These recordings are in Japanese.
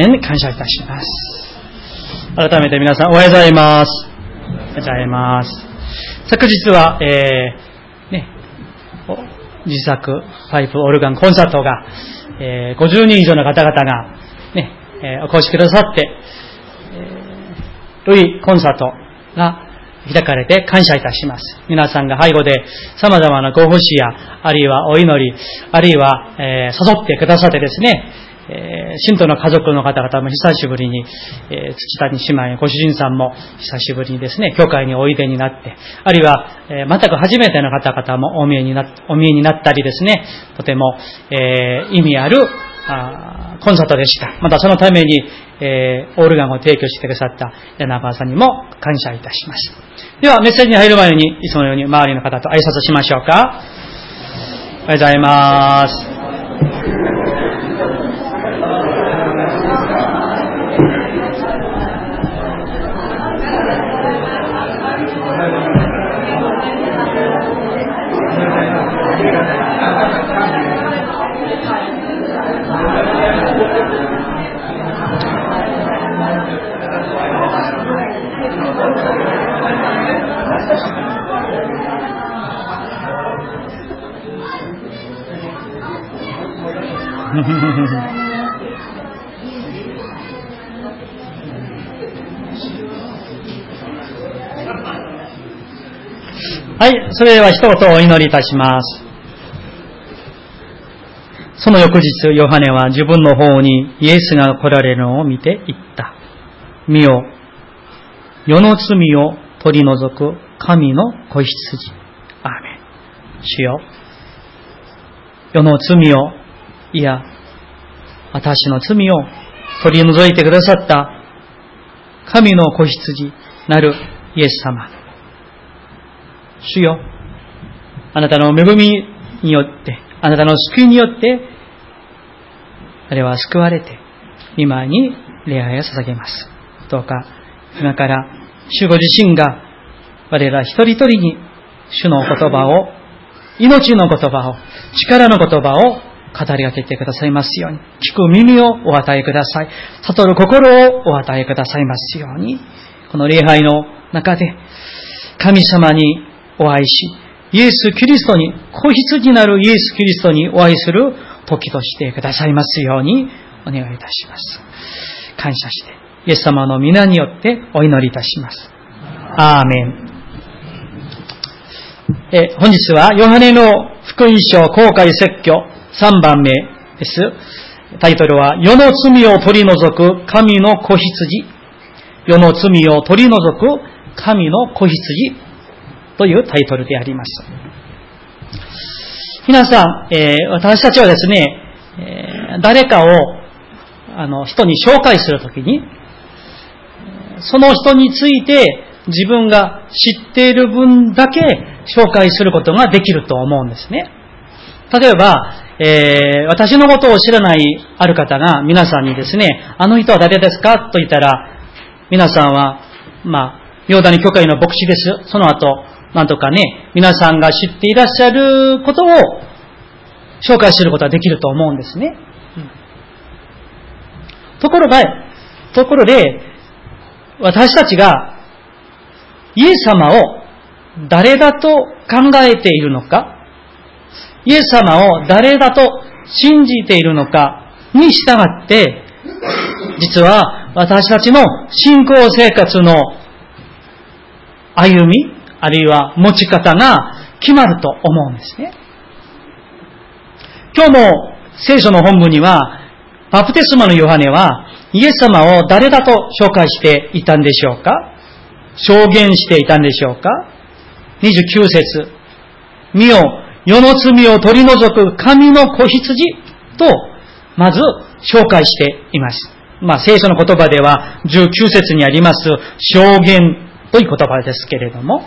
感謝いたします。改めて皆さんおはようございます。おはようございます。昨日は、えー、ね、自作パイプオルガンコンサートが、えー、50人以上の方々が、ね、えー、お越しくださって、えー、ルイコンサートが開かれて感謝いたします。皆さんが背後で様々なご奉仕や、あるいはお祈り、あるいは、えー、誘ってくださってですね、え、信徒の家族の方々も久しぶりに、え、土谷姉妹、ご主人さんも久しぶりにですね、教会においでになって、あるいは、え、全く初めての方々もお見えになお見えになったりですね、とても、えー、意味あるあコンサートでした。またそのために、えー、オルガンを提供してくださった柳川さんにも感謝いたします。では、メッセージに入る前に、いつものように周りの方と挨拶しましょうか。おはようございます。はい、それでは一言お祈りいたします。その翌日、ヨハネは自分の方にイエスが来られるのを見て言った。見よ、世の罪を取り除く神の子羊。アーメン。主よ、世の罪を、いや、私の罪を取り除いてくださった神の子羊なるイエス様。主よ、あなたの恵みによって、あなたの救いによって、彼は救われて、今に礼拝を捧げます。どうか、今から、主ご自身が、我ら一人一人に、主の言葉を、命の言葉を、力の言葉を語りかけてくださいますように、聞く耳をお与えください。悟る心をお与えくださいますように、この礼拝の中で、神様にお会いし、イエス・キリストに、子羊なるイエス・キリストにお会いする時としてくださいますようにお願いいたします。感謝して、イエス様の皆によってお祈りいたします。アーメン。え本日はヨハネの福音書公開説教3番目です。タイトルは、世の罪を取り除く神の子羊。世の罪を取り除く神の子羊というタイトルであります。皆さん、えー、私たちはですね、えー、誰かをあの人に紹介するときに、その人について自分が知っている分だけ紹介することができると思うんですね。例えば、えー、私のことを知らないある方が皆さんにですね、あの人は誰ですかと言ったら、皆さんは、まあ、ヨーダニ教会の牧師です。その後、なんとかね、皆さんが知っていらっしゃることを紹介することができると思うんですね。うん、ところが、ところで、私たちがイエス様を誰だと考えているのか、イエス様を誰だと信じているのか？に従って、実は私たちの信仰生活の歩み、あるいは持ち方が決まると思うんですね。今日も聖書の本文には、バプテスマのヨハネは、イエス様を誰だと紹介していたんでしょうか？証言していたんでしょうか？?29 節見よ、世の罪を取り除く神の子羊と、まず紹介しています。まあ、聖書の言葉では19節にあります証言という言葉ですけれども、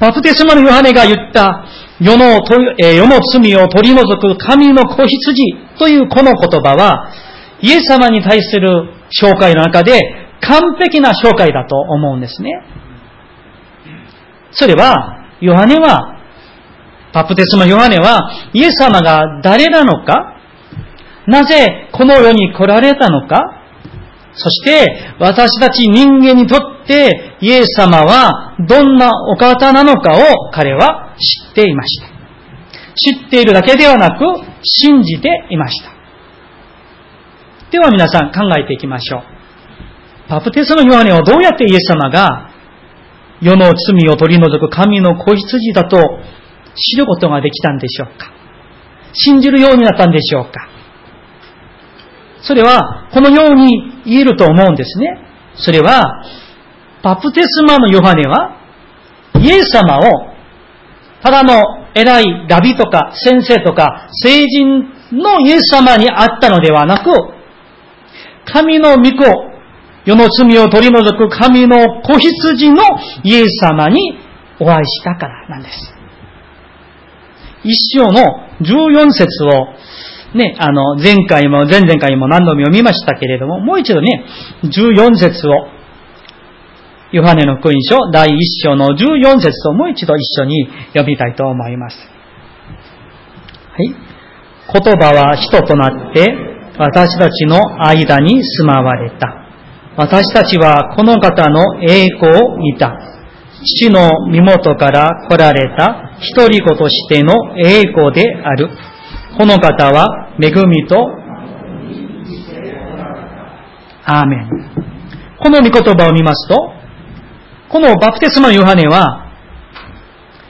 バプテスマのヨハネが言った世の世の罪を取り除く神の子羊というこの言葉は、イエス様に対する紹介の中で完璧な紹介だと思うんですね。それは、ヨハネは、バプテスマヨハネは、イエス様が誰なのか、なぜこの世に来られたのか？そして私たち人間にとってイエス様はどんなお方なのかを彼は知っていました。知っているだけではなく信じていました。では皆さん考えていきましょう。バプテスマヨハネはどうやってイエス様が世の罪を取り除く神の子羊だと知ることができたんでしょうか？信じるようになったんでしょうか？それは、このように言えると思うんですね。それは、バプテスマのヨハネは、イエス様を、ただの偉いラビとか先生とか聖人のイエス様に会ったのではなく、神の御子、世の罪を取り除く神の子羊のイエス様にお会いしたからなんです。一章の14節をね、あの、前回も前々回も何度も読みましたけれども、もう一度ね、14節を、ヨハネの福音書第1章の14節をもう一度一緒に読みたいと思います。はい。言葉は人となって私たちの間に住まわれた。私たちはこの方の栄光を見た。父の身元から来られた一人子としての栄光である。この方は恵みと、アーメン。この御言葉を見ますと、このバプテスマのヨハネは、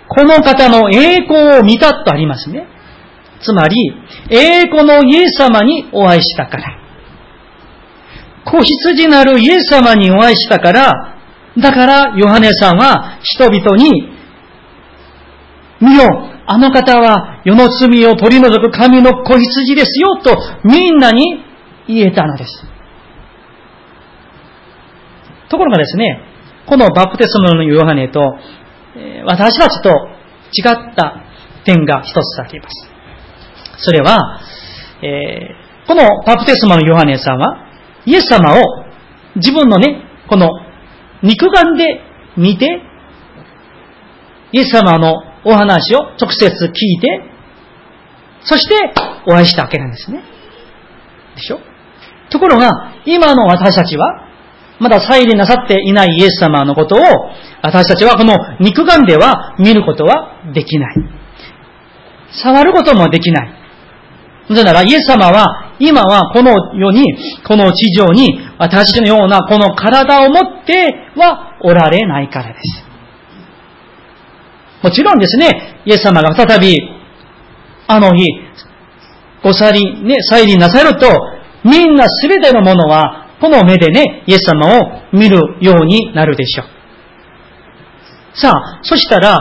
この方の栄光を見たとありますね。つまり、栄光のイエス様にお会いしたから。子羊なるイエス様にお会いしたから、だからヨハネさんは人々に、見よ、あの方は世の罪を取り除く神の子羊ですよとみんなに言えたのです。ところがですね、このバプテスマのヨハネと私たちと違った点が一つあります。それは、えー、このバプテスマのヨハネさんはイエス様を自分のね、この肉眼で見て、イエス様のお話を直接聞いて、そしてお会いしたわけなんですね。でしょ？ところが、今の私たちは、まだ再臨なさっていないイエス様のことを、私たちはこの肉眼では見ることはできない。触ることもできない。なぜなら、イエス様は、今はこの世に、この地上に、私のようなこの体を持ってはおられないからです。もちろんですね、イエス様が再び、あの日、ご去り、ね、再臨なさると、みんなすべてのものは、この目でね、イエス様を見るようになるでしょう。さあ、そしたら、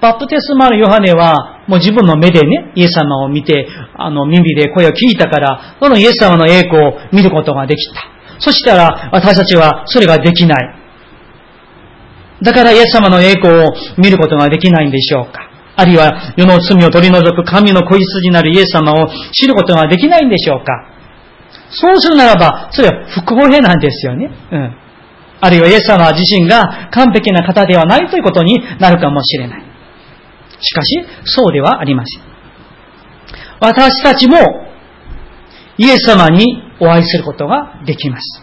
バプテスマのヨハネは、もう自分の目でね、イエス様を見て、あの、耳で声を聞いたから、そのイエス様の栄光を見ることができた。そしたら、私たちはそれができない。だからイエス様の栄光を見ることができないんでしょうかあるいは世の罪を取り除く神の子羊なるイエス様を知ることができないんでしょうかそうするならば、それは不公平なんですよね。うん。あるいはイエス様自身が完璧な方ではないということになるかもしれない。しかし、そうではありません。私たちもイエス様にお会いすることができます。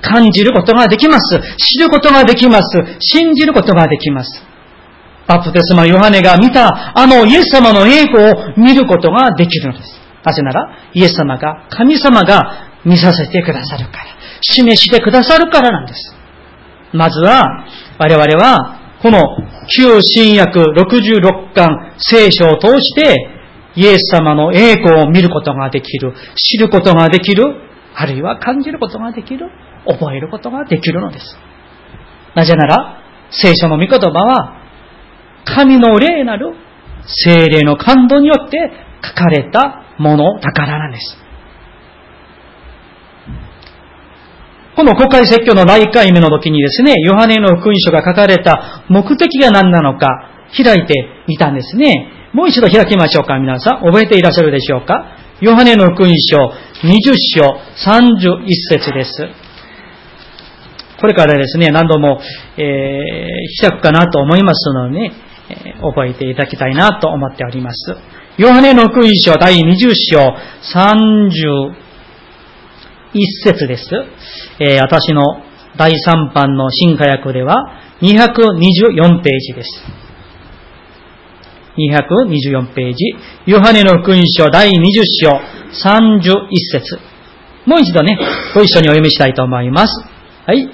感じることができます。知ることができます。信じることができます。バプテスマヨハネが見たあのイエス様の栄光を見ることができるのです。なぜなら、イエス様が、神様が見させてくださるから、示してくださるからなんです。まずは、我々は、この旧新約66巻聖書を通して、イエス様の栄光を見ることができる、知ることができる、あるいは感じることができる覚えることができるのです。なぜなら、聖書の御言葉は、神の霊なる精霊の感動によって書かれたもの、宝なんです。この国会説教の第1回目の時にですね、ヨハネの福音書が書かれた目的が何なのか開いてみたんですね。もう一度開きましょうか、皆さん。覚えていらっしゃるでしょうか？ヨハネの福音書20章31節です。これからですね、何度も、えー、開くかなと思いますのでね、え、覚えていただきたいなと思っております。ヨハネの福音書第20章31一節です。えー、私の第3版の新化訳では224ページです。224ページ。ヨハネの福音書第20章31節もう一度ね、ご一緒にお読みしたいと思います。はい。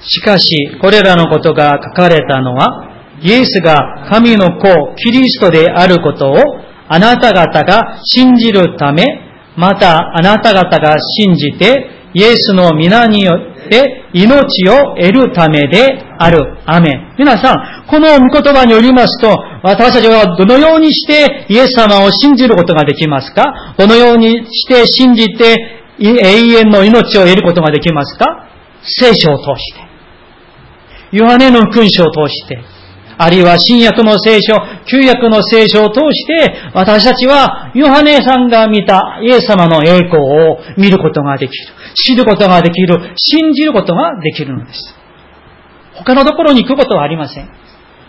しかし、これらのことが書かれたのは、イエスが神の子、キリストであることをあなた方が信じるため、またあなた方が信じて、イエスの皆によって命を得るためである。アメン。皆さん、この御言葉によりますと、私たちはどのようにしてイエス様を信じることができますか？どのようにして信じて永遠の命を得ることができますか？聖書を通して。ヨハネの福音書を通して。あるいは新約の聖書、旧約の聖書を通して、私たちはヨハネさんが見たイエス様の栄光を見ることができる。知ることができる。信じることができるのです。他のところに行くことはありません。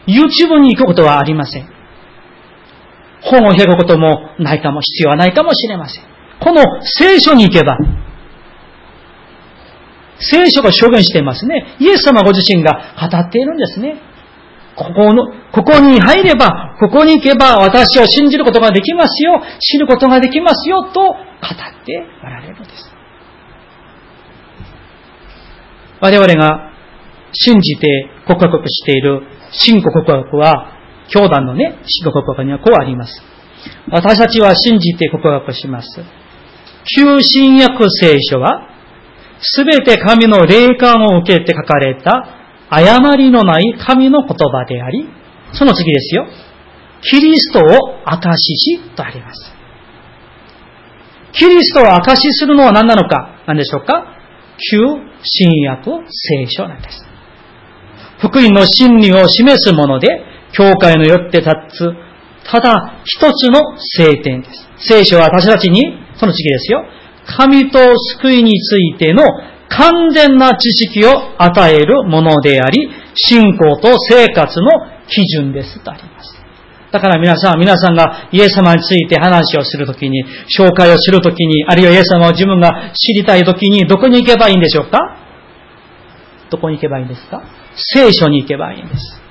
YouTube に行くことはありません。本を開くこともないかも、必要はないかもしれません。この聖書に行けば、聖書が証言していますね。イエス様ご自身が語っているんですね。ここの、ここに入れば、ここに行けば私を信じることができますよ、知ることができますよ、と語っておられるのです。我々が信じて告白している信仰告白は、教団のね、信仰告白にはこうあります。私たちは信じて告白します。旧新約聖書は、すべて神の霊感を受けて書かれた誤りのない神の言葉であり、その次ですよ。キリストを証ししとあります。キリストを証しするのは何なのか？何でしょうか？旧新約聖書なんです。福音の真理を示すもので、教会のよって立つ、ただ一つの聖典です。聖書は私たちに、その次ですよ。神と救いについての完全な知識を与えるものであり、信仰と生活の基準ですとあります。だから皆さん、皆さんがイエス様について話をするときに、紹介をするときに、あるいはイエス様を自分が知りたいときに、どこに行けばいいんでしょうか？どこに行けばいいんですか？聖書に行けばいいんです。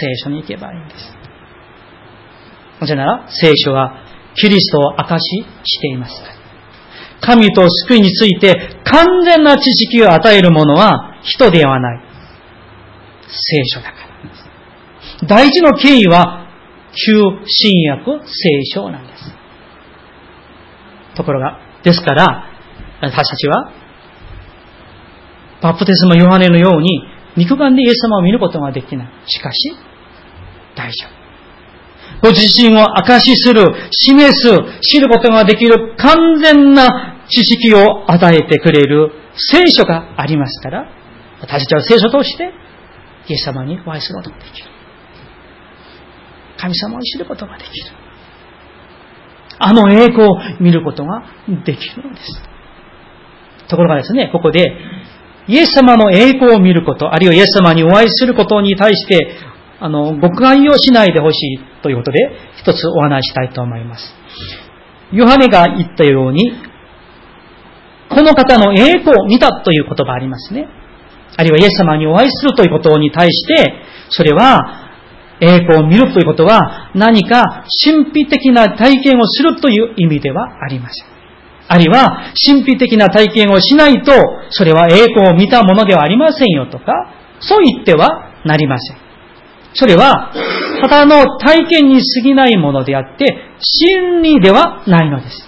聖書に行けばいいんです。なぜなら、聖書はキリストを証ししています。神と救いについて完全な知識を与えるものは人ではない。聖書だから。大事の経緯は旧新約聖書なんです。ところが、ですから、私たちは、バプテスマヨハネのように、肉眼でイエス様を見ることができない。しかし、大丈夫。ご自身を証しする、示す、知ることができる完全な知識を与えてくれる聖書がありますから、私たちは聖書を通して、イエス様にお会いすることができる。神様を知ることができる。あの栄光を見ることができるのです。ところがですね、ここで、イエス様の栄光を見ること、あるいはイエス様にお会いすることに対して、あの、誤解をしないでほしいということで、一つお話したいと思います。ヨハネが言ったように、この方の栄光を見たという言葉ありますね。あるいはイエス様にお会いするということに対して、それは栄光を見るということは何か神秘的な体験をするという意味ではありません。あるいは神秘的な体験をしないと、それは栄光を見たものではありませんよとか、そう言ってはなりません。それは、ただの体験に過ぎないものであって、真理ではないのです。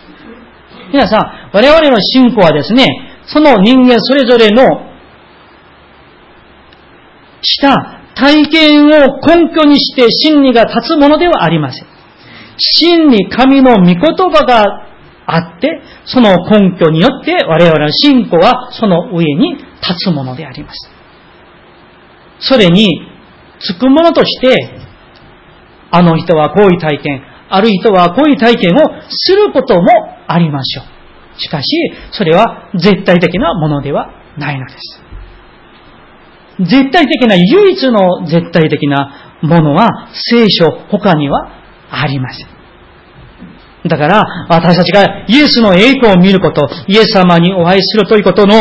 皆さん、我々の信仰はですね、その人間それぞれのした体験を根拠にして真理が立つものではありません。真理、神の御言葉があって、その根拠によって我々の信仰はその上に立つものであります。それに、つくものとして、あの人はこういう体験、ある人はこういう体験をすることもありましょう。しかし、それは絶対的なものではないのです。絶対的な、唯一の絶対的なものは聖書他にはありません。だから、私たちがイエスの栄光を見ること、イエス様にお会いするということの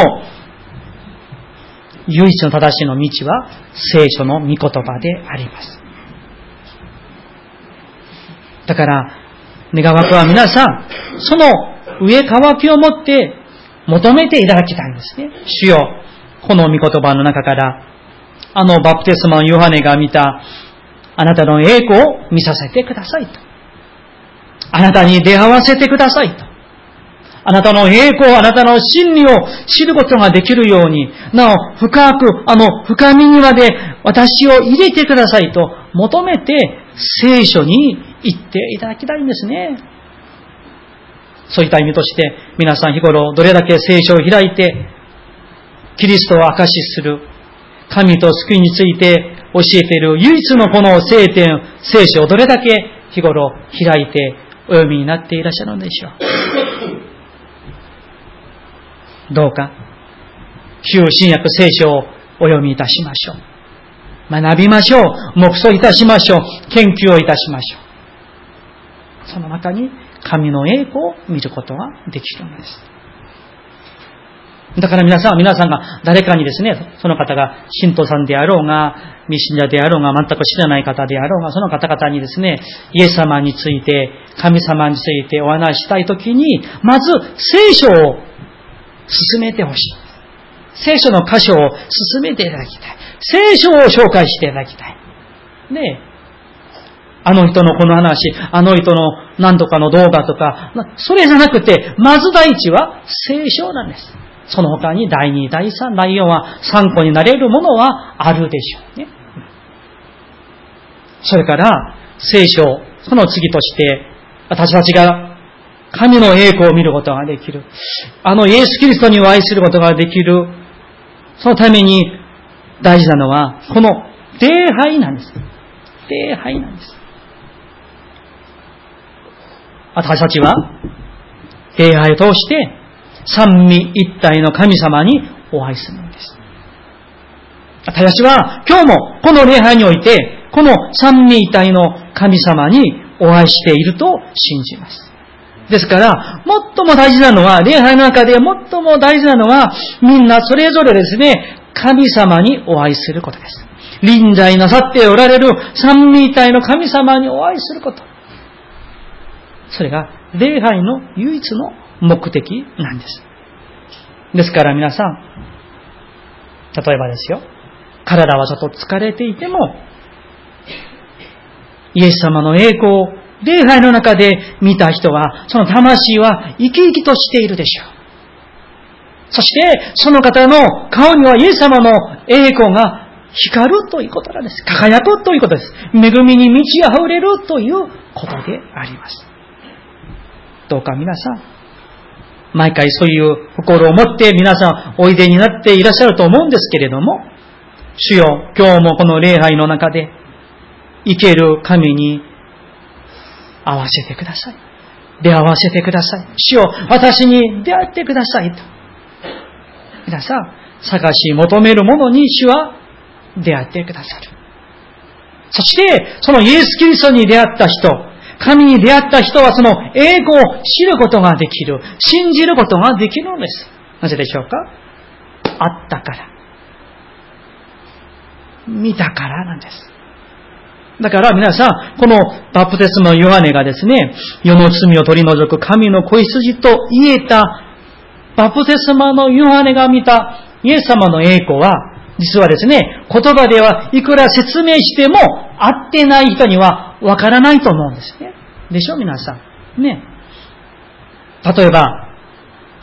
唯一の正しいの道は聖書の御言葉であります。だから、願わくは皆さん、その上乾きを持って求めていただきたいんですね。主よ、この御言葉の中から、あのバプテスマのヨハネが見た、あなたの栄光を見させてくださいと。あなたに出会わせてくださいと。あなたの栄光、あなたの真理を知ることができるように、なお、深く、あの、深みにまで私を入れてくださいと求めて聖書に行っていただきたいんですね。そういった意味として、皆さん日頃どれだけ聖書を開いて、キリストを証しする、神と救いについて教えている唯一のこの聖典、聖書をどれだけ日頃開いてお読みになっていらっしゃるのでしょう。どうか、旧新約聖書をお読みいたしましょう。学びましょう。黙想いたしましょう。研究をいたしましょう。その中に神の栄光を見ることができるのです。だから皆さんは皆さんが誰かにですね、その方が信徒さんであろうが、未信者であろうが、全く知らない方であろうが、その方々にですね、イエス様について、神様についてお話したいときに、まず聖書を進めてほしい。聖書の箇所を進めていただきたい。聖書を紹介していただきたい。ねあの人のこの話、あの人の何とかの動画とか、それじゃなくて、まず第一は聖書なんです。その他に第2、第3、第4は参考になれるものはあるでしょうね。それから、聖書、その次として、私たちが神の栄光を見ることができる。あのイエス・キリストにお会いすることができる。そのために大事なのは、この礼拝なんです。礼拝なんです。私たちは、礼拝を通して、三位一体の神様にお会いするのです。私は今日もこの礼拝において、この三位一体の神様にお会いしていると信じます。ですから、最も大事なのは、礼拝の中で最も大事なのは、みんなそれぞれですね、神様にお会いすることです。臨在なさっておられる三位一体の神様にお会いすること。それが礼拝の唯一の目的なんです。ですから皆さん、例えばですよ、体はちょっと疲れていても、イエス様の栄光を礼拝の中で見た人は、その魂は生き生きとしているでしょう。そして、その方の顔にはイエス様の栄光が光るということなんです。輝くということです。恵みに満ち溢れるということであります。どうか皆さん、毎回そういう心を持って皆さんおいでになっていらっしゃると思うんですけれども、主よ、今日もこの礼拝の中で、生ける神に合わせてください。出会わせてください。主よ、私に出会ってくださいと。皆さん、探し求めるものに主は出会ってくださる。そして、そのイエス・キリストに出会った人、神に出会った人はその栄光を知ることができる。信じることができるのです。なぜでしょうか？あったから。見たからなんです。だから皆さん、このバプテスマのヨハネがですね、世の罪を取り除く神の子羊と言えた、バプテスマのヨハネが見たイエス様の栄光は、実はですね、言葉ではいくら説明しても合ってない人にはわからないと思うんですね。でしょ？皆さん。ね。例えば、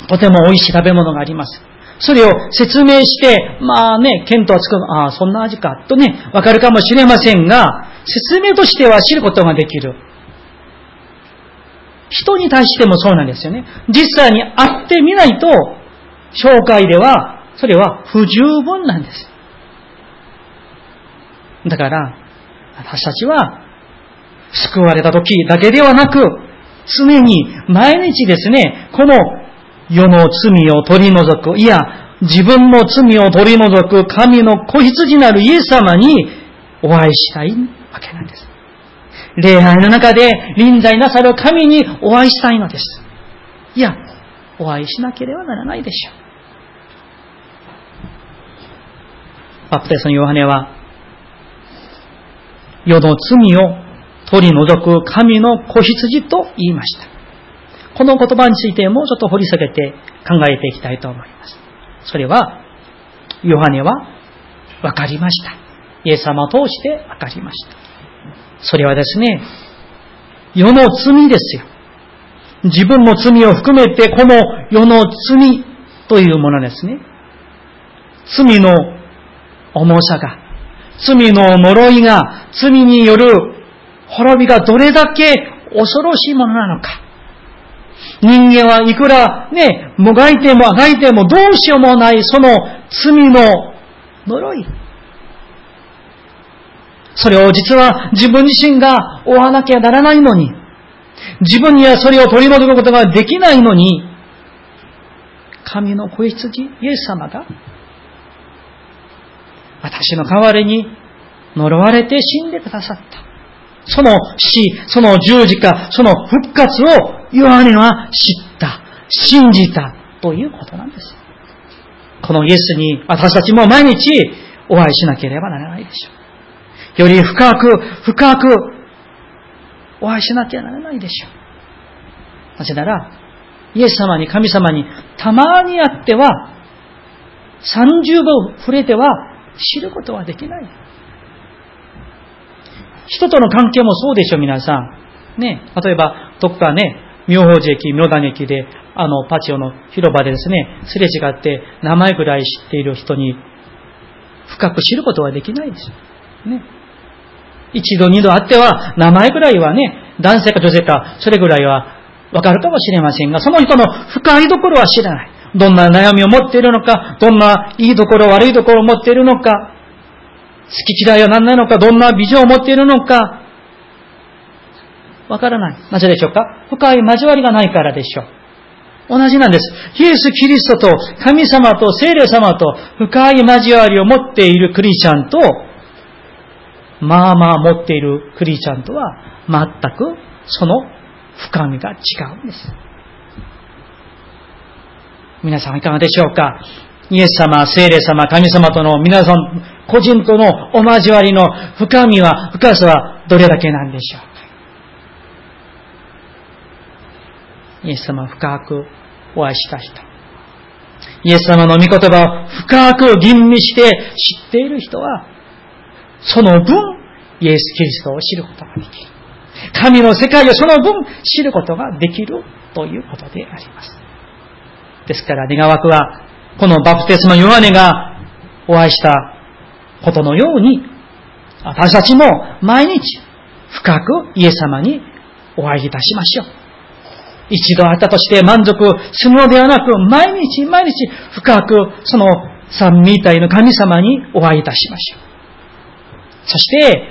とても美味しい食べ物があります。それを説明して、まあね、見当はつく、ああ、そんな味か、とね、わかるかもしれませんが、説明としては知ることができる。人に対してもそうなんですよね。実際に会ってみないと、紹介では、それは不十分なんです。だから、私たちは、救われた時だけではなく、常に毎日ですね、この世の罪を取り除く、いや、自分の罪を取り除く神の子羊なるイエス様にお会いしたいわけなんです。礼拝の中で臨在なさる神にお会いしたいのです。いや、お会いしなければならないでしょう。バプテスのヨハネは、世の罪を取り除く神の子羊と言いました。この言葉についてもうちょっと掘り下げて考えていきたいと思います。それは、ヨハネは分かりました。イエス様を通して分かりました。それはですね、世の罪ですよ。自分の罪を含めてこの世の罪というものですね。罪の重さが、罪の呪いが、罪による滅びがどれだけ恐ろしいものなのか。人間はいくらね、もがいてもあがいてもどうしようもないその罪の呪い。それを実は自分自身が追わなきゃならないのに、自分にはそれを取り除くことができないのに、神の子羊、イエス様が、私の代わりに呪われて死んでくださった。その死、その十字架、その復活をヨハネは知った、信じたということなんです。このイエスに私たちも毎日お会いしなければならないでしょう。より深く、深くお会いしなきゃならないでしょう。なぜなら、イエス様に、神様にたまに会っては、30分触れては知ることはできない。人との関係もそうでしょ、皆さん。ね、例えば、どっかね、妙法寺駅、妙段駅で、あの、パチオの広場でですね、すれ違って、名前ぐらい知っている人に、深く知ることはできないですよ。ね。一度二度あっては、名前ぐらいはね、男性か女性か、それぐらいはわかるかもしれませんが、その人の深いところは知らない。どんな悩みを持っているのか、どんないいところ、悪いところを持っているのか、好き嫌いは何なのか、どんなビジョンを持っているのか、わからない。なぜでしょうか？深い交わりがないからでしょう。同じなんです。イエス・キリストと神様と聖霊様と深い交わりを持っているクリスチャンと、まあまあ持っているクリスチャンとは全くその深みが違うんです。皆さんいかがでしょうか？イエス様、聖霊様、神様との皆さん、個人とのお交わりの深みは、深さはどれだけなんでしょうイエス様深くお会いした人。イエス様の御言葉を深く吟味して知っている人は、その分、イエス・キリストを知ることができる。神の世界をその分知ることができるということであります。ですから、願わくは、このバプテスマ・ヨハネがお会いしたことのように、私たちも毎日深くイエス様にお会いいたしましょう。一度会ったとして満足するのではなく、毎日毎日深くその三位体の神様にお会いいたしましょう。そして、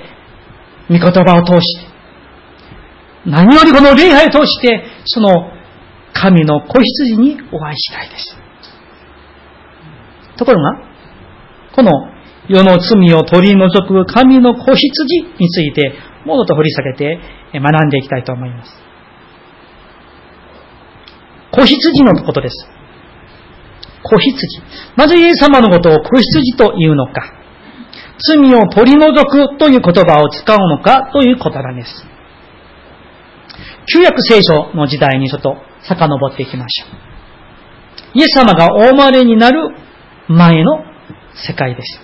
御言葉を通して、何よりこの礼拝を通して、その神の子羊にお会いしたいです。ところが、この世の罪を取り除く神の子羊について、もっと掘り下げて学んでいきたいと思います。子羊のことです。子羊。なぜイエス様のことを子羊というのか。罪を取り除くという言葉を使うのかということなんです。旧約聖書の時代にちょっと遡っていきましょう。イエス様がお生まれになる前の世界です。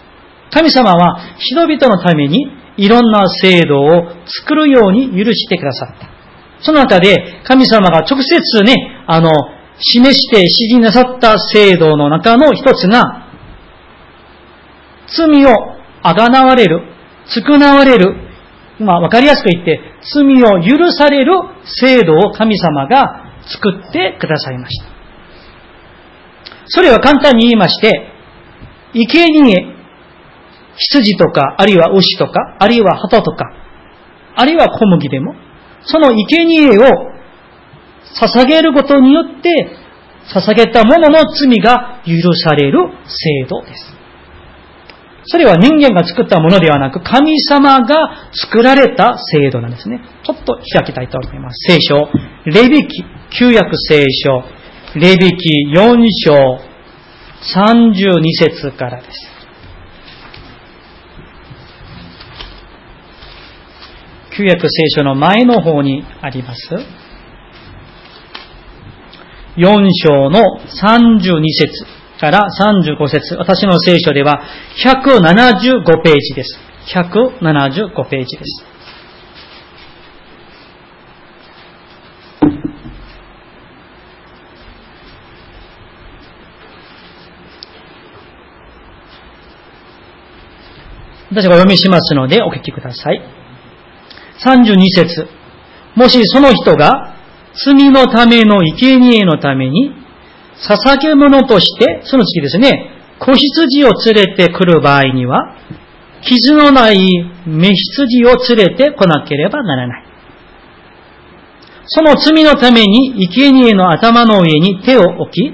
神様は人々のためにいろんな制度を作るように許してくださった。その中で神様が直接ね、あの、示して指示なさった制度の中の一つが、罪をあがなわれる、償われる、まあわかりやすく言って、罪を許される制度を神様が作ってくださいました。それは簡単に言いまして、生贄、羊とか、あるいは牛とか、あるいは鳩とか、あるいは小麦でも、その生贄を捧げることによって、捧げたものの罪が許される制度です。それは人間が作ったものではなく、神様が作られた制度なんですね。ちょっと開きたいと思います。聖書、レビキ、旧約聖書、レビキ4章32節からです。旧約聖書の前の方にあります。4章の32節から35節私の聖書では175ページです。175ページです。私がお読みしますのでお聞きください。32節もしその人が罪のための生贄のために、捧げ物として、その次ですね、子羊を連れてくる場合には、傷のない目羊を連れてこなければならない。その罪のために生贄の頭の上に手を置き、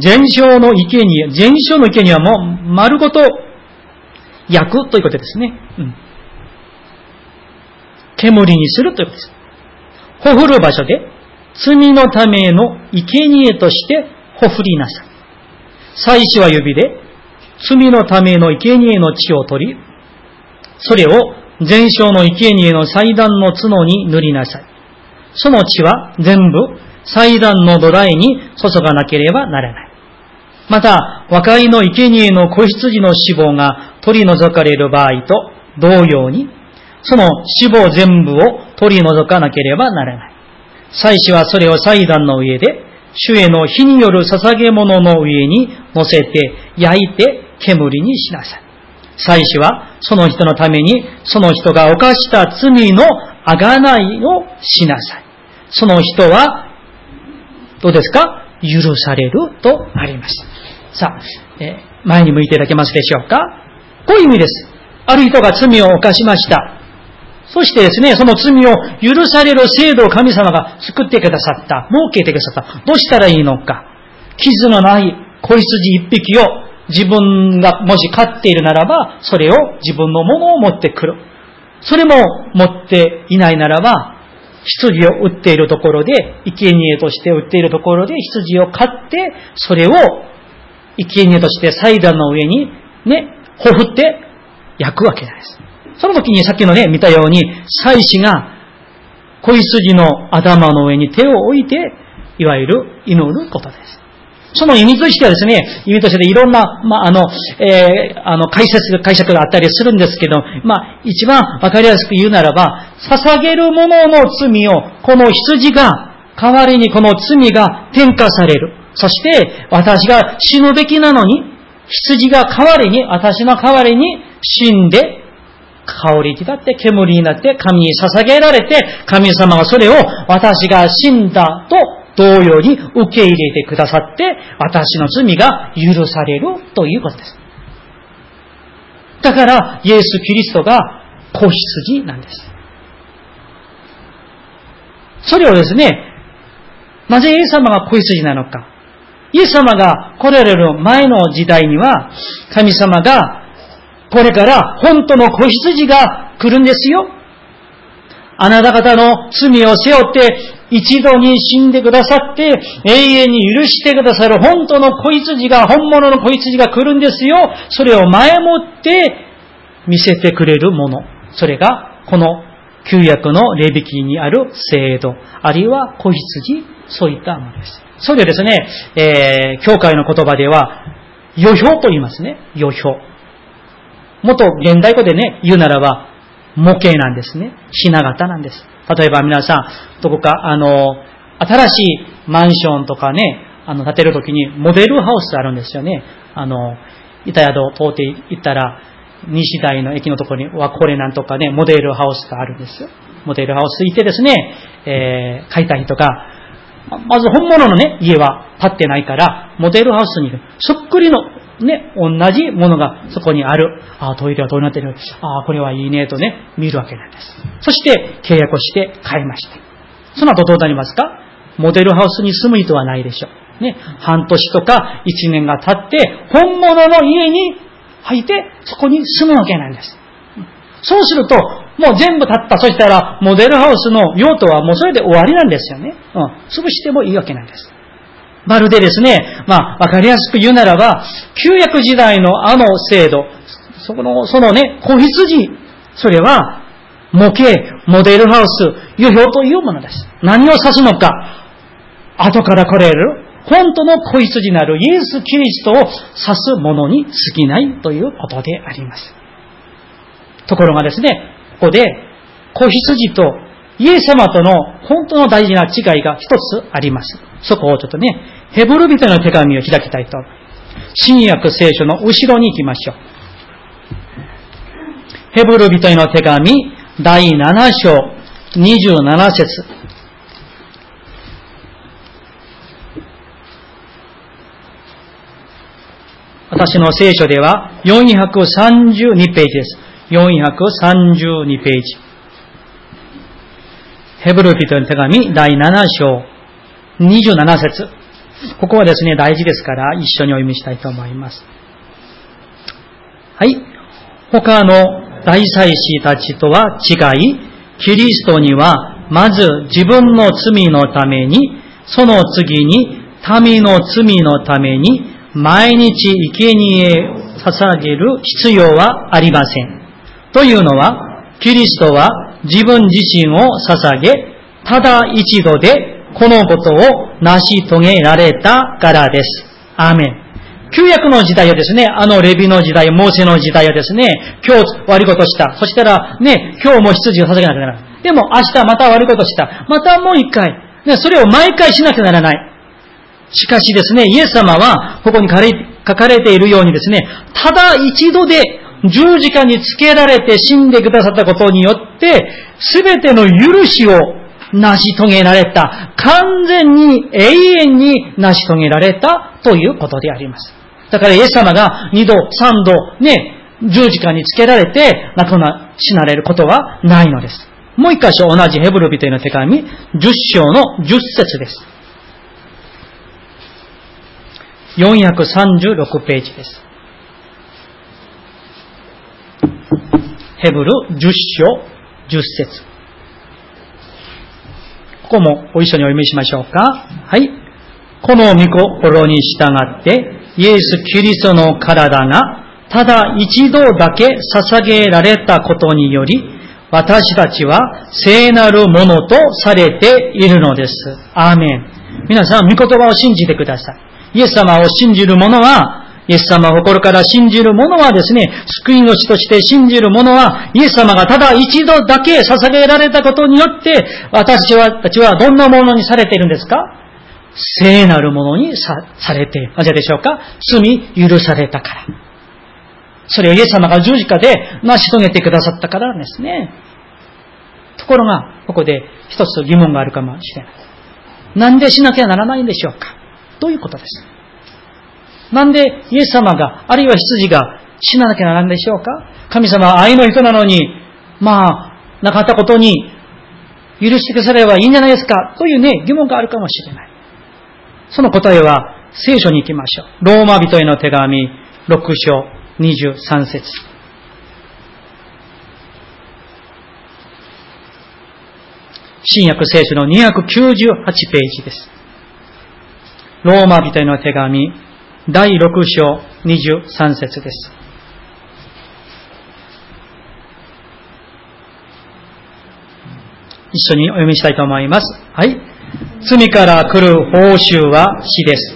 全焼の生贄、全焼の生贄はもう丸ごと焼くということですね。うん、煙にするということです。ほふる場所で、罪のための生贄としてほふりなさい。祭司は指で、罪のための生贄の血を取り、それを全焼の生贄の祭壇の角に塗りなさい。その血は全部祭壇の土台に注がなければならない。また、和解の生贄の子羊の脂肪が取り除かれる場合と同様に、その脂肪全部を取り除かなければならない。祭司はそれを祭壇の上で、主への火による捧げ物の上に乗せて焼いて煙にしなさい。祭司はその人のためにその人が犯した罪のあがないをしなさい。その人はどうですか？許されるとあります。さあ、え前に向いていただけますでしょうか？こういう意味です。ある人が罪を犯しました。そしてですね、その罪を許される制度を神様が作ってくださった。設けてくださった。どうしたらいいのか。傷のない子羊一匹を自分がもし飼っているならば、それを自分のものを持ってくる。それも持っていないならば、羊を売っているところで、生贄として売っているところで羊を買って、それを生贄として祭壇の上にね、ほふって焼くわけです。その時にさっきのね、見たように、祭司が子羊の頭の上に手を置いて、いわゆる祈ることです。その意味としてはですね、意味としていろんな、まあ、あの、えー、あの、解説、解釈があったりするんですけど、まあ、一番わかりやすく言うならば、捧げるものの罪を、この羊が、代わりにこの罪が転嫁される。そして、私が死ぬべきなのに、羊が代わりに、私の代わりに死んで、香りになって煙になって神に捧げられて、神様がそれを私が死んだと同様に受け入れてくださって、私の罪が許されるということです。だから、イエス・キリストが子羊なんです。それをですね、なぜイエス様が子羊なのか。イエス様が来られる前の時代には、神様がこれから本当の子羊が来るんですよ。あなた方の罪を背負って一度に死んでくださって永遠に許してくださる本当の子羊が、本物の子羊が来るんですよ。それを前もって見せてくれるもの。それがこの旧約の霊引きにある制度、あるいは子羊、そういったものです。それですね、えー、教会の言葉では、予表と言いますね。予表。もっと現代語でね、言うならば、模型なんですね。ひな形なんです。例えば皆さん、どこか、あの、新しいマンションとかね、あの、建てるときに、モデルハウスあるんですよね。あの、板宿を通って行ったら、西台の駅のところに、はこれなんとかね、モデルハウスがあるんですよ。モデルハウス行ってですね、えー、買いたいとか、まず本物のね、家は建ってないから、モデルハウスにいるそっくりのね、同じものがそこにある。ああ、トイレはどうなってる？ああ、これはいいね、とね、見るわけなんです。そして契約をして買いました。その後どうなりますか？モデルハウスに住む人はないでしょう。ね、半年とか一年が経って、本物の家に入って、そこに住むわけなんです。そうすると、もう全部経った。そしたら、モデルハウスの用途はもうそれで終わりなんですよね。うん。潰してもいいわけなんです。まるでですね、まあ、わかりやすく言うならば、旧約時代のあの制度、そこの、そのね、子羊、それは、模型、モデルハウス、予表というものです。何を指すのか、後から来れる、本当の子羊なるイエス・キリストを指すものに過ぎないということであります。ところがですね、ここで、子羊とイエス様との本当の大事な違いが一つあります。そこをちょっとね、ヘブル人の手紙を開きたいと。新約聖書の後ろに行きましょう。ヘブル人の手紙第7章27節私の聖書では432ページです。432ページ。ヘブル人の手紙第7章27節ここはですね、大事ですから一緒にお読みしたいと思います。はい。他の大祭司たちとは違い、キリストにはまず自分の罪のために、その次に民の罪のために毎日生贄捧げる必要はありません。というのは、キリストは自分自身を捧げ、ただ一度でこのことを成し遂げられたからです。アーメン。旧約の時代はですね、あのレビの時代、モーセの時代はですね、今日悪いことした。そしたら、ね、今日も羊を捧げなきゃならない。でも明日また悪いことした。またもう一回。ね、それを毎回しなきゃならない。しかしですね、イエス様は、ここに書かれているようにですね、ただ一度で十字架につけられて死んでくださったことによって、すべての許しを成し遂げられた。完全に永遠に成し遂げられたということであります。だからイエス様が二度、三度、ね、十字架につけられて亡くな、死なれることはないのです。もう一箇所同じヘブル人への手紙、十章の十節です。436ページです。ヘブル十章十節ここもご一緒にお読みしましょうか。はい。この御心に従って、イエス・キリストの体が、ただ一度だけ捧げられたことにより、私たちは聖なるものとされているのです。アーメン。皆さん、御言葉を信じてください。イエス様を信じる者は、イエス様を心から信じる者はですね、救い主として信じる者は、イエス様がただ一度だけ捧げられたことによって、私たちはどんなものにされているんですか？聖なるものにさされて、なぜでしょうか？罪許されたから。それをイエス様が十字架で成し遂げてくださったからですね。ところが、ここで一つ疑問があるかもしれない。なんでしなきゃならないんでしょうか？どういうことですなんでイエス様が、あるいは羊が死ななきゃならんでしょうか？神様は愛の人なのに、まあ、なかったことに許してくださればいいんじゃないですか？というね、疑問があるかもしれない。その答えは聖書に行きましょう。ローマ人への手紙6章23節新約聖書の298ページです。ローマ人への手紙第6章23節です。一緒にお読みしたいと思います。はい。罪から来る報酬は死です。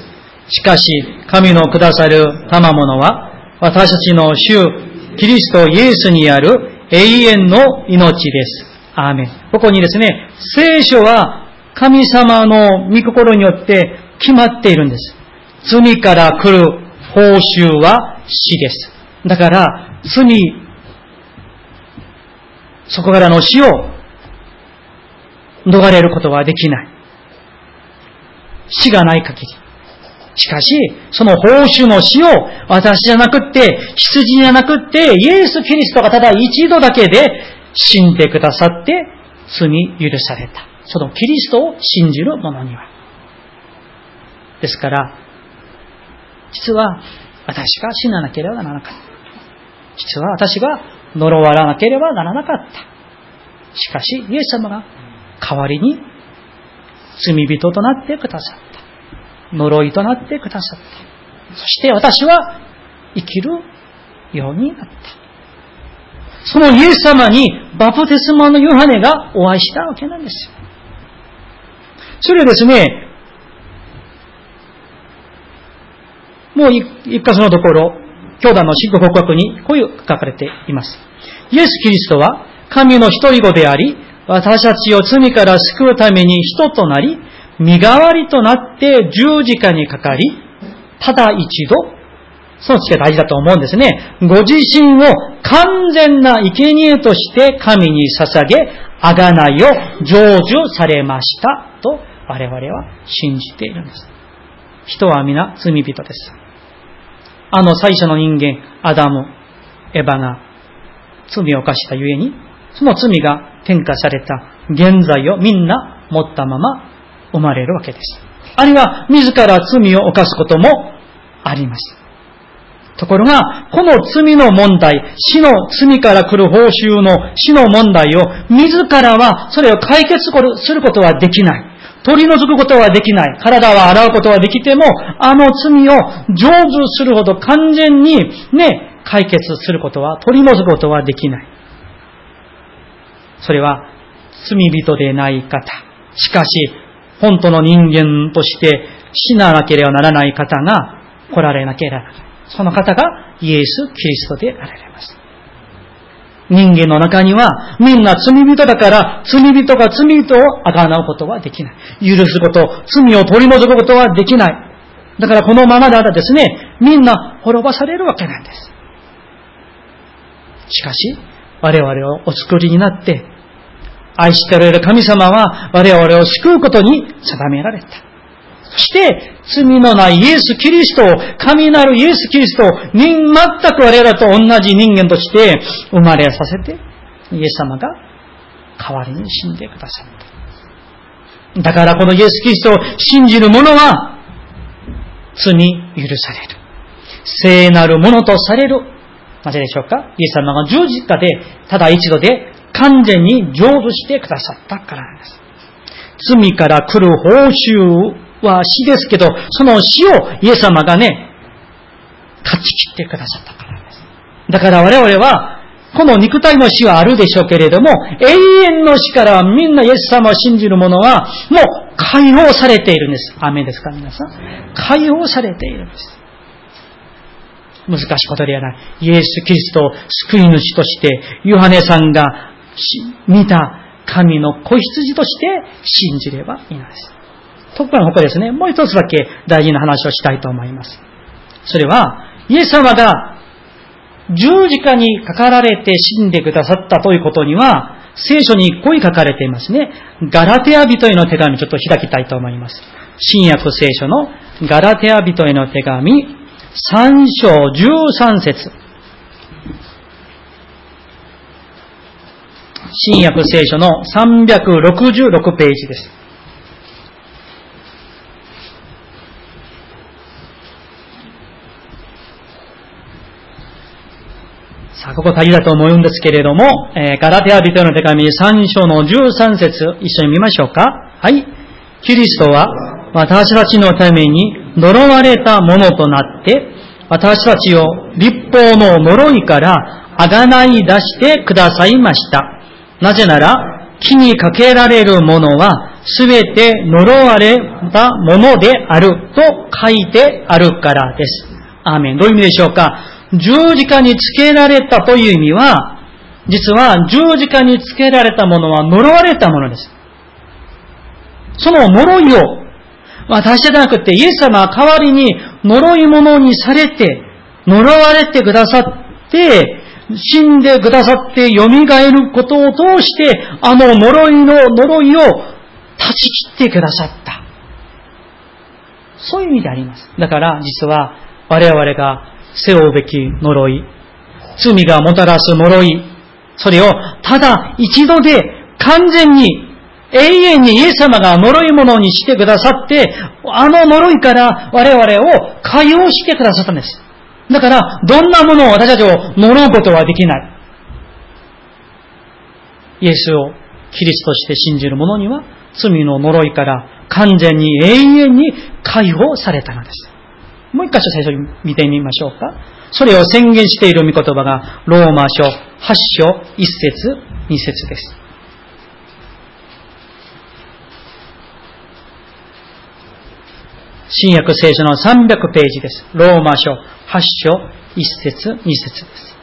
しかし、神のくださる賜物は、私たちの主、キリストイエスにある永遠の命です。アーメン。ここにですね、聖書は神様の御心によって決まっているんです。罪から来る報酬は死です。だから、罪、そこからの死を逃れることはできない。死がない限り。しかし、その報酬の死を私じゃなくって、羊じゃなくって、イエス・キリストがただ一度だけで死んでくださって罪許された。そのキリストを信じる者には。ですから、実は私が死ななければならなかった。実は私が呪われなければならなかった。しかし、イエス様が代わりに罪人となってくださった。呪いとなってくださった。そして私は生きるようになった。そのイエス様にバプテスマのヨハネがお会いしたわけなんです。それですね、もう一箇所のところ、兄弟の信仰告白にこういう書かれています。イエス・キリストは神の一人子であり、私たちを罪から救うために人となり、身代わりとなって十字架にかかり、ただ一度、その地が大事だと思うんですね。ご自身を完全な生贄として神に捧げ、あがないを成就されましたと我々は信じているんです。人は皆罪人です。あの最初の人間、アダム、エヴァが罪を犯したゆえに、その罪が転化された現在をみんな持ったまま生まれるわけです。あるいは自ら罪を犯すこともあります。ところが、この罪の問題、死の罪から来る報酬の死の問題を自らはそれを解決することはできない。取り除くことはできない。体は洗うことはできても、あの罪を成就するほど完全にね、解決することは、取り除くことはできない。それは罪人でない方。しかし、本当の人間として死ななければならない方が来られなければならない。その方がイエス・キリストであられます。人間の中にはみんな罪人だから罪人が罪人をあがなうことはできない。許すこと、罪を取り除くことはできない。だからこのままだらですね、みんな滅ばされるわけなんです。しかし、我々をお作りになって、愛しておられる神様は我々を救うことに定められた。して、罪のないイエス・キリストを、神なるイエス・キリストを、全く我々と同じ人間として生まれさせて、イエス様が代わりに死んでくださった。だからこのイエス・キリストを信じる者は、罪許される。聖なるものとされる。なぜでしょうか？イエス様が十字架で、ただ一度で完全に成就してくださったからです。罪から来る報酬は死ですけど、その死をイエス様がね、勝ち切ってくださったからです。だから我々は、この肉体の死はあるでしょうけれども、永遠の死からみんなイエス様を信じる者は、もう解放されているんです。雨ですか皆さん。解放されているんです。難しいことではない。イエス・キリストを救い主として、ヨハネさんが見た神の子羊として信じればいいのです。ところが他ですね、もう一つだけ大事な話をしたいと思います。それは、イエス様が十字架にかかられて死んでくださったということには、聖書にこう書かれていますね。ガラテア人への手紙ちょっと開きたいと思います。新約聖書のガラテア人への手紙、3章13節新約聖書の366ページです。さあ、ここ大事だと思うんですけれども、えー、ガラテア人の手紙3章の13節一緒に見ましょうか。はい。キリストは私たちのために呪われたものとなって、私たちを立法の呪いからあがない出してくださいました。なぜなら、木にかけられるものは、すべて呪われたものであると書いてあるからです。アーメン。どういう意味でしょうか？十字架につけられたという意味は、実は十字架につけられたものは呪われたものです。その呪いを、私じゃなくてイエス様は代わりに呪い者にされて、呪われてくださって、死んでくださって蘇ることを通して、あの呪いの呪いを断ち切ってくださった。そういう意味であります。だから実は我々が背負うべき呪い、罪がもたらす呪い、それをただ一度で完全に永遠にイエス様が呪い者にしてくださって、あの呪いから我々を解放してくださったんです。だから、どんなものを私たちを呪うことはできない。イエスをキリストとして信じる者には、罪の呪いから完全に永遠に解放されたのです。もう一箇所最初に見てみましょうか。それを宣言している御言葉が、ローマ書8章1節2節です。新約聖書の300ページです。ローマ書8章1節2節です。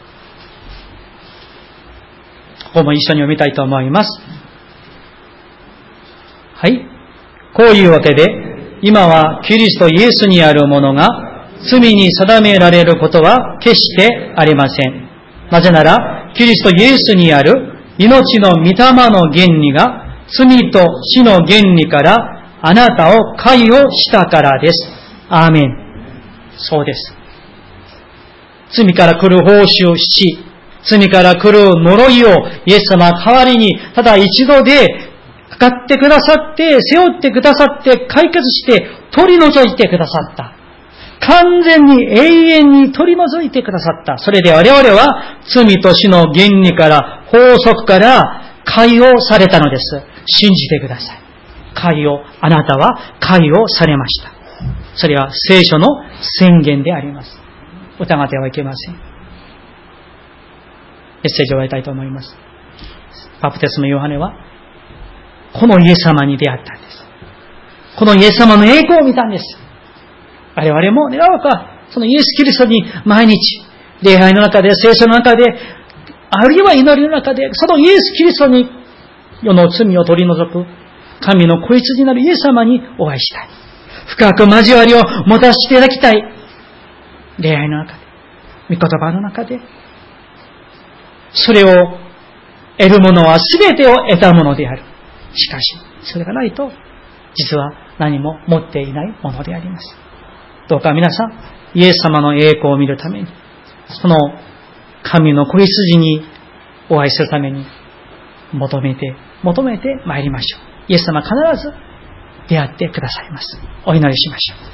ここも一緒に読みたいと思います。はい。こういうわけで、今はキリストイエスにあるものが罪に定められることは決してありません。なぜなら、キリストイエスにある命の御霊の原理が罪と死の原理からあなたを解をしたからです。アーメン。そうです。罪から来る報酬、死。罪から来る呪いをイエス様代わりに、ただ一度でかかってくださって、背負ってくださって、解決して取り除いてくださった。完全に永遠に取り除いてくださった。それで我々は罪と死の原理から、法則から解放されたのです。信じてください。解を、あなたは解をされました。それは聖書の宣言であります。疑ってはいけません。メッセージを終わりたいと思います。バプテスマヨハネは、このイエス様に出会ったんです。このイエス様の栄光を見たんです。我々も願うか、そのイエス・キリストに毎日、礼拝の中で、聖書の中で、あるいは祈りの中で、そのイエス・キリストに世の罪を取り除く、神の子羊なるイエス様にお会いしたい。深く交わりを持たせていただきたい。礼拝の中で、御言葉の中で、それを得るものは全てを得たものである。しかし、それがないと、実は何も持っていないものであります。どうか皆さん、イエス様の栄光を見るために、その神の子羊にお会いするために、求めて、求めて参りましょう。イエス様必ず出会ってくださいます。お祈りしましょう。